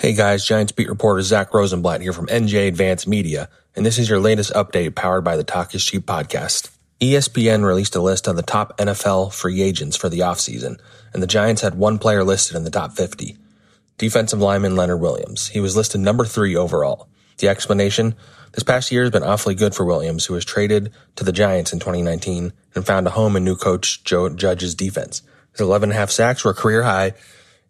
Hey guys, Giants beat reporter Zack Rosenblatt here from NJ Advanced Media, and this is your latest update powered by the Talk is Cheap podcast. ESPN released a list of the top NFL free agents for the offseason, and the Giants had one player listed in the top 50. Defensive lineman Leonard Williams. He was listed number three overall. The explanation? This past year has been awfully good for Williams, who was traded to the Giants in 2019 and found a home in new coach Joe Judge's defense. His 11 and a half sacks were career high,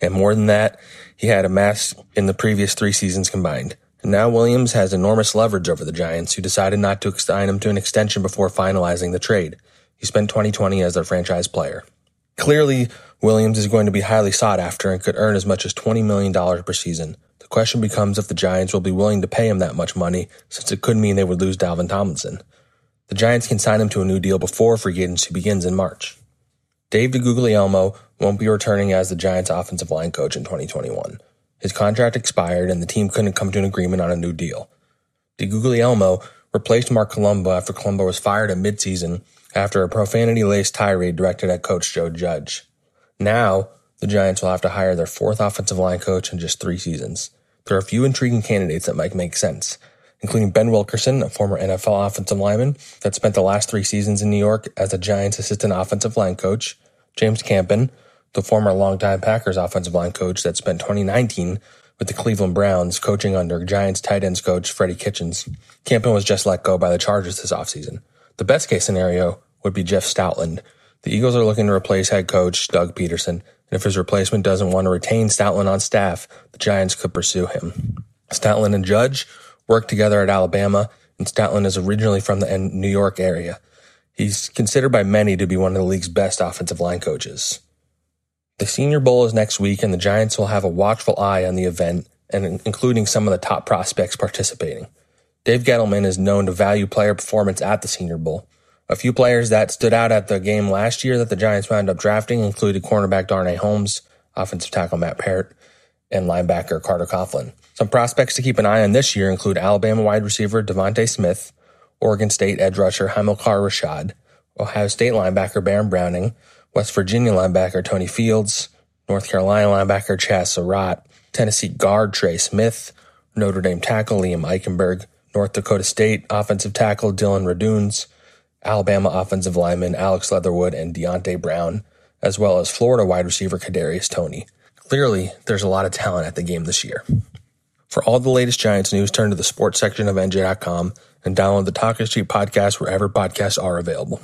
and more than that, he had amassed in the previous three seasons combined. And now Williams has enormous leverage over the Giants, who decided not to sign him to an extension before finalizing the trade. He spent 2020 as their franchise player. Clearly, Williams is going to be highly sought after and could earn as much as $20 million per season. The question becomes if the Giants will be willing to pay him that much money, since it could mean they would lose Dalvin Tomlinson. The Giants can sign him to a new deal before free agency begins in March. Dave DeGuglielmo won't be returning as the Giants offensive line coach in 2021. His contract expired and the team couldn't come to an agreement on a new deal. DeGuglielmo replaced Mark Colombo after Colombo was fired at midseason after a profanity-laced tirade directed at coach Joe Judge. Now, the Giants will have to hire their fourth offensive line coach in just three seasons. There are a few intriguing candidates that might make sense, including Ben Wilkerson, a former NFL offensive lineman that spent the last three seasons in New York as a Giants assistant offensive line coach, James Campen, the former longtime Packers offensive line coach that spent 2019 with the Cleveland Browns coaching under Giants tight ends coach Freddie Kitchens. Campen was just let go by the Chargers this offseason. The best case scenario would be Jeff Stoutland. The Eagles are looking to replace head coach Doug Pederson, and if his replacement doesn't want to retain Stoutland on staff, the Giants could pursue him. Stoutland and Judge worked together at Alabama, and Stoutland is originally from the New York area. He's considered by many to be one of the league's best offensive line coaches. The Senior Bowl is next week, and the Giants will have a watchful eye on the event, and including some of the top prospects participating. Dave Gettleman is known to value player performance at the Senior Bowl. A few players that stood out at the game last year that the Giants wound up drafting included cornerback Darnay Holmes, offensive tackle Matt Peart, and linebacker Carter Coughlin. Some prospects to keep an eye on this year include Alabama wide receiver DeVonta Smith, Oregon State edge rusher Hamilcar Rashed, Ohio State linebacker Baron Browning, West Virginia linebacker Tony Fields, North Carolina linebacker Chazz Surratt, Tennessee guard Trey Smith, Notre Dame tackle Liam Eichenberg, North Dakota State offensive tackle Dillon Radunz, Alabama offensive lineman Alex Leatherwood and Deonte Brown, as well as Florida wide receiver Kadarius Toney. Clearly, there's a lot of talent at the game this year. For all the latest Giants news, turn to the sports section of NJ.com and download the Talk is Cheap podcast wherever podcasts are available.